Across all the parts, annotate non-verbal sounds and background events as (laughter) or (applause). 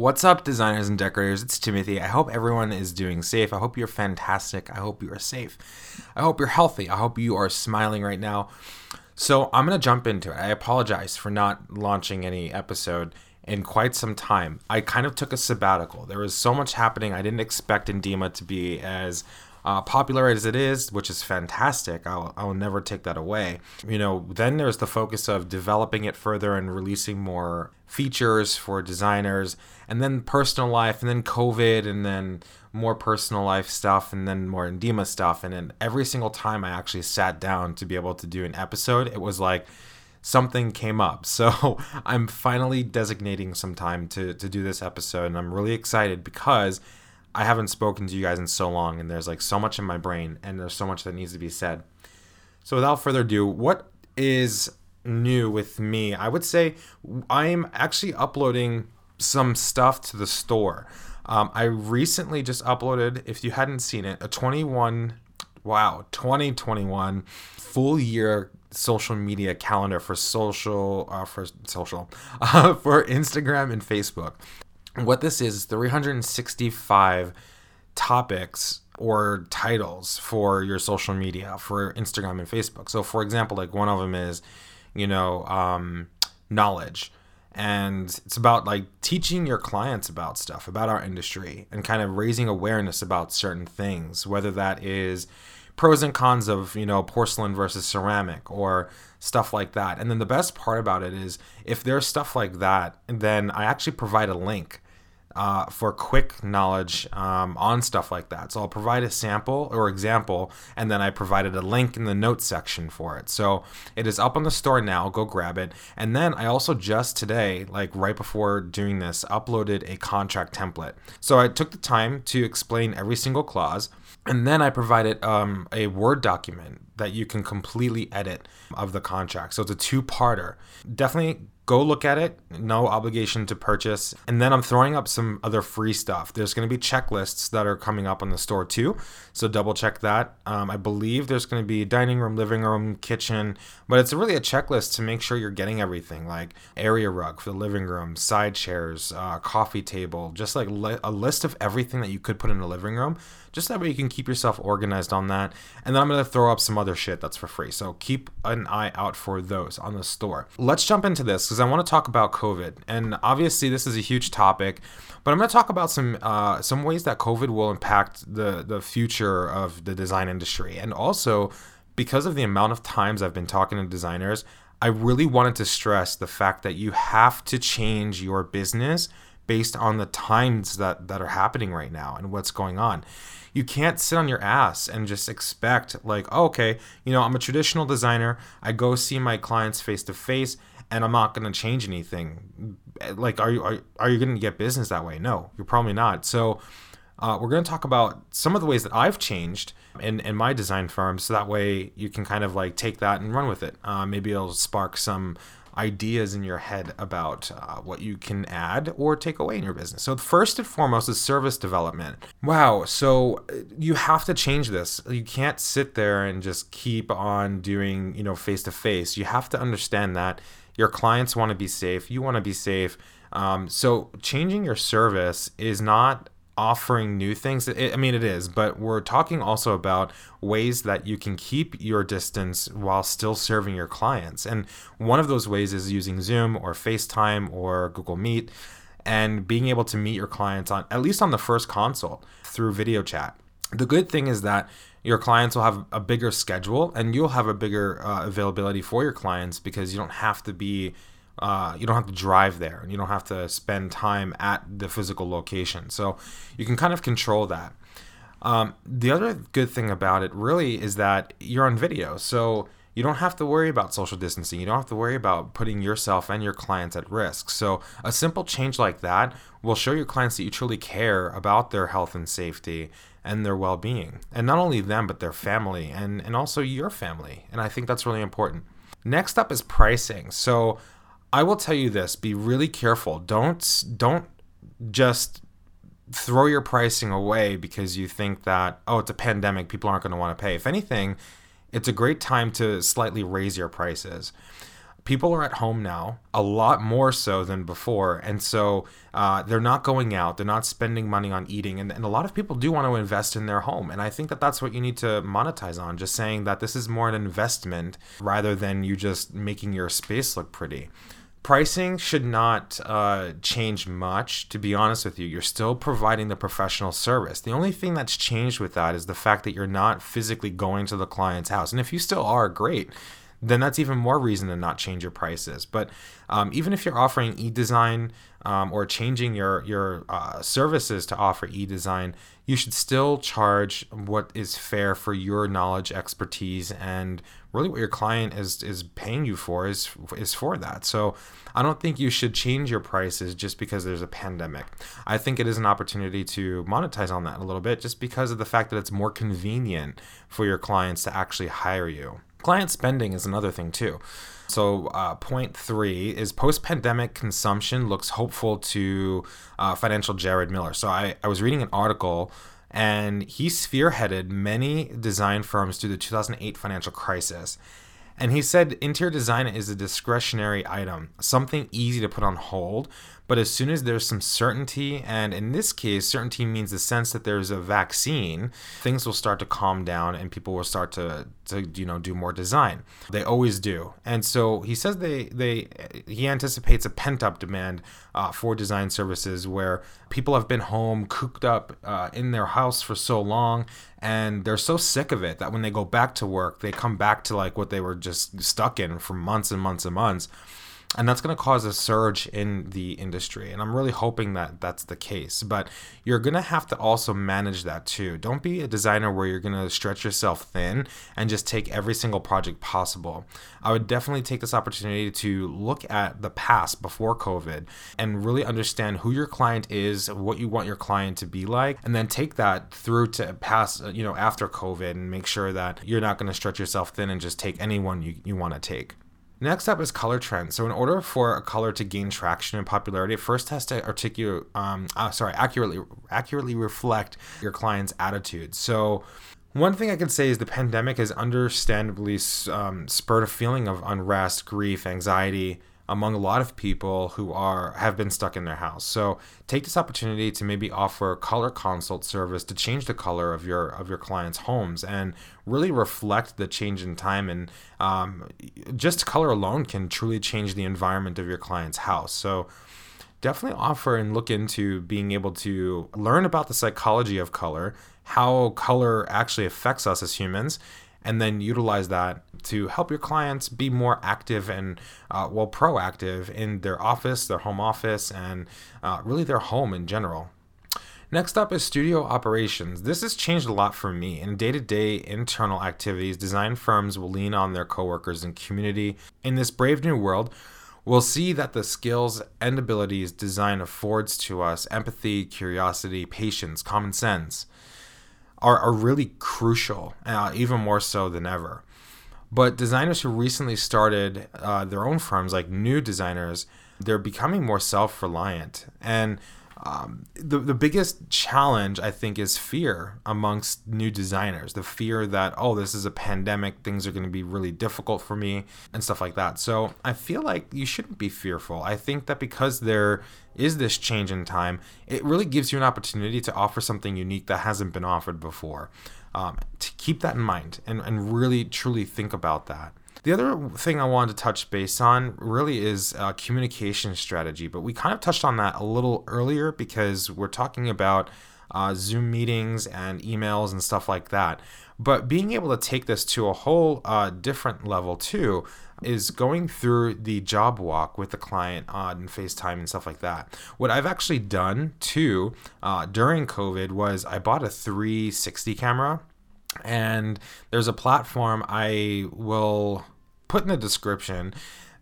What's up, designers and decorators? It's Timothy. I hope everyone is doing safe. I hope you're fantastic. I hope you are safe. I hope you're healthy. I hope you are smiling right now. So, I'm going to jump into it. I apologize for not launching any episode in quite some time. I kind of took a sabbatical. There was so much happening. I didn't expect Indema to be as uh, popular as it is, which is fantastic. I'll, I'll never take that away. You know, then there's the focus of developing it further and releasing more features for designers, and then personal life, and then COVID, and then more personal life stuff, and then more Indema stuff. And then every single time I actually sat down to be able to do an episode, it was like, something came up. (laughs) So I'm finally designating some time to, to do this episode, and I'm really excited because I haven't spoken to you guys in so long, and there's like so much in my brain, and there's so much that needs to be said. So, without further ado, what is new with me? I would say I'm actually uploading some stuff to the store. Um, I recently just uploaded, if you hadn't seen it, a 21, wow, 2021 full year social media calendar for social, uh, for social, (laughs) uh, for Instagram and Facebook what this is 365 topics or titles for your social media for Instagram and Facebook. So, for example, like one of them is, you know, um, knowledge. And it's about like teaching your clients about stuff, about our industry, and kind of raising awareness about certain things, whether that is pros and cons of, you know, porcelain versus ceramic or stuff like that. And then the best part about it is if there's stuff like that, then I actually provide a link uh, for quick knowledge um, on stuff like that. So I'll provide a sample or example, and then I provided a link in the notes section for it. So it is up on the store now. Go grab it. And then I also just today, like right before doing this, uploaded a contract template. So I took the time to explain every single clause. And then I provided um, a Word document that you can completely edit of the contract. So it's a two parter. Definitely go look at it. No obligation to purchase. And then I'm throwing up some other free stuff. There's going to be checklists that are coming up on the store too. So double check that. Um, I believe there's going to be dining room, living room, kitchen, but it's really a checklist to make sure you're getting everything like area rug for the living room, side chairs, uh, coffee table, just like li- a list of everything that you could put in a living room. Just that way you can keep yourself organized on that. And then I'm going to throw up some other shit that's for free. So keep an eye out for those on the store. Let's jump into this because I want to talk about COVID. And obviously, this is a huge topic, but I'm going to talk about some uh, some ways that COVID will impact the the future of the design industry, and also because of the amount of times I've been talking to designers. I really wanted to stress the fact that you have to change your business based on the times that, that are happening right now and what's going on. You can't sit on your ass and just expect like oh, okay you know i'm a traditional designer. I go see my clients face to face and i'm not going to change anything. Like are you are, are you going to get business that way? No you're probably not. So uh, we're going to talk about some of the ways that I've changed in, in my design firm, so that way you can kind of like take that and run with it. Uh, maybe it'll spark some ideas in your head about uh, what you can add or take away in your business. So, first and foremost is service development. Wow. So, uh, you have to change this. You can't sit there and just keep on doing, you know, face to face. You have to understand that your clients want to be safe, you want to be safe. Um, so, changing your service is not offering new things. It, I mean, it is, but we're talking also about ways that you can keep your distance while still serving your clients. And one of those ways is using Zoom or FaceTime or Google Meet and being able to meet your clients on at least on the first consult through video chat. The good thing is that your clients will have a bigger schedule and you'll have a bigger uh, availability for your clients because you don't have to be uh, you don't have to drive there and you don't have to spend time at the physical location. So you can kind of control that. Um, the other good thing about it really is that you're on video. So you don't have to worry about social distancing. You don't have to worry about putting yourself and your clients at risk. So, a simple change like that will show your clients that you truly care about their health and safety and their well being. And not only them, but their family and, and also your family. And I think that's really important. Next up is pricing. So, I will tell you this: be really careful. Don't don't just throw your pricing away because you think that oh it's a pandemic people aren't going to want to pay if anything it's a great time to slightly raise your prices people are at home now a lot more so than before and so uh, they're not going out they're not spending money on eating and, and a lot of people do want to invest in their home and i think that that's what you need to monetize on just saying that this is more an investment rather than you just making your space look pretty. Pricing should not uh, change much to be honest with you you're still providing the professional service. The only thing that's changed with that is the fact that you're not physically going to the client's house and if you still are great then that's even more reason to not change your prices. But um, even if you're offering e-design um, or changing your your uh, services to offer e-design, you should still charge what is fair for your knowledge, expertise, and really what your client is is paying you for is is for that. So I don't think you should change your prices just because there's a pandemic. I think it is an opportunity to monetize on that a little bit just because of the fact that it's more convenient for your clients to actually hire you. Client spending is another thing too. So, uh, point three is post pandemic consumption looks hopeful to uh, financial Jared Miller. So, I, I was reading an article and he spearheaded many design firms through the 2008 financial crisis. And he said interior design is a discretionary item, something easy to put on hold. But as soon as there's some certainty, and in this case, certainty means the sense that there's a vaccine, things will start to calm down and people will start to, to you know, do more design. They always do. And so he says they, they he anticipates a pent up demand uh, for design services where people have been home, cooped up uh, in their house for so long, and they're so sick of it that when they go back to work, they come back to like what they were just stuck in for months and months and months and that's going to cause a surge in the industry and i'm really hoping that that's the case. But you're going to have to also manage that too. Don't be a designer where you're going to stretch yourself thin and just take every single project possible. I would definitely take this opportunity to look at the past before covid and really understand who your client is what you want your client to be like and then take that through to past you know after covid and make sure that you're not going to stretch yourself thin and just take anyone you, you want to take Next up is color trends. So, in order for a color to gain traction and popularity, it first has to articulate, um, uh, sorry, accurately accurately reflect your client's attitude. So, one thing I can say is the pandemic has understandably um, spurred a feeling of unrest, grief, anxiety, among a lot of people who are have been stuck in their house. So take this opportunity to maybe offer color consult service to change the color of your of your clients' homes and really reflect the change in time. And um, just color alone can truly change the environment of your client's house. So definitely offer and look into being able to learn about the psychology of color, how color actually affects us as humans, and then utilize that to help your clients be more active and uh, well proactive in their office their home office and uh, really their home in general Next up is studio operations. This has changed a lot for me. In day to day internal activities, design firms will lean on their coworkers and community. In this brave new world, we'll see that the skills and abilities design affords to us empathy, curiosity, patience, common sense are, are really crucial, uh, even more so than ever. But designers who recently started uh, their own firms, like new designers, they're becoming more self reliant. And um, the, the biggest challenge, I think, is fear amongst new designers. The fear that, oh, this is a pandemic, things are going to be really difficult for me, and stuff like that. So I feel like you shouldn't be fearful. I think that because there is this change in time, it really gives you an opportunity to offer something unique that hasn't been offered before. Um, to keep that in mind and, and really truly think about that. The other thing I wanted to touch base on really is uh, communication strategy, but we kind of touched on that a little earlier because we're talking about uh, Zoom meetings and emails and stuff like that. But being able to take this to a whole uh, different level too is going through the job walk with the client on FaceTime and stuff like that. What I've actually done too uh, during COVID was I bought a 360 camera and there's a platform I will put in the description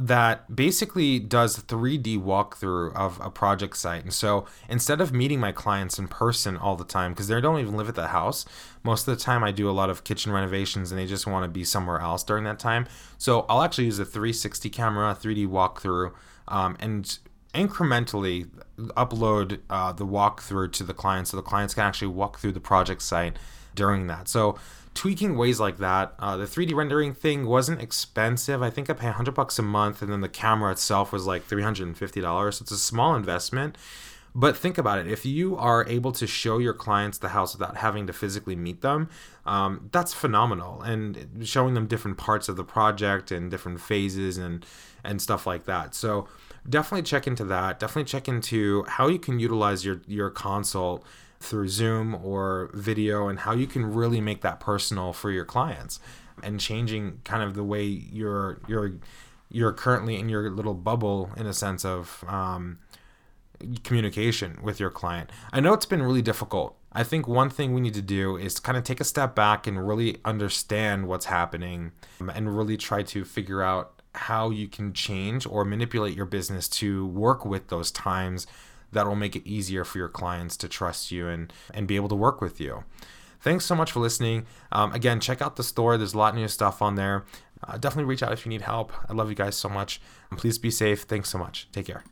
that basically does 3D walkthrough of a project site. And so instead of meeting my clients in person all the time, because they don't even live at the house, most of the time I do a lot of kitchen renovations and they just want to be somewhere else during that time. So I'll actually use a 360 camera, 3D walkthrough, um, and incrementally upload uh, the walkthrough to the client so the clients can actually walk through the project site during that. So tweaking ways like that. Uh, the 3D rendering thing wasn't expensive. I think I pay 100 bucks a month, and then the camera itself was like $350. So it's a small investment. But think about it. If you are able to show your clients the house without having to physically meet them, um, that's phenomenal. And showing them different parts of the project and different phases and and stuff like that. So definitely check into that. Definitely check into how you can utilize your your consult through Zoom or video and how you can really make that personal for your clients and changing kind of the way you're you're you're currently in your little bubble in a sense of um, communication with your client. I know it's been really difficult. I think one thing we need to do is kind of take a step back and really understand what's happening and really try to figure out how you can change or manipulate your business to work with those times that will make it easier for your clients to trust you and, and be able to work with you. Thanks so much for listening. Um, again, check out the store. There's a lot of new stuff on there. Uh, definitely reach out if you need help. I love you guys so much. And please be safe. Thanks so much. Take care.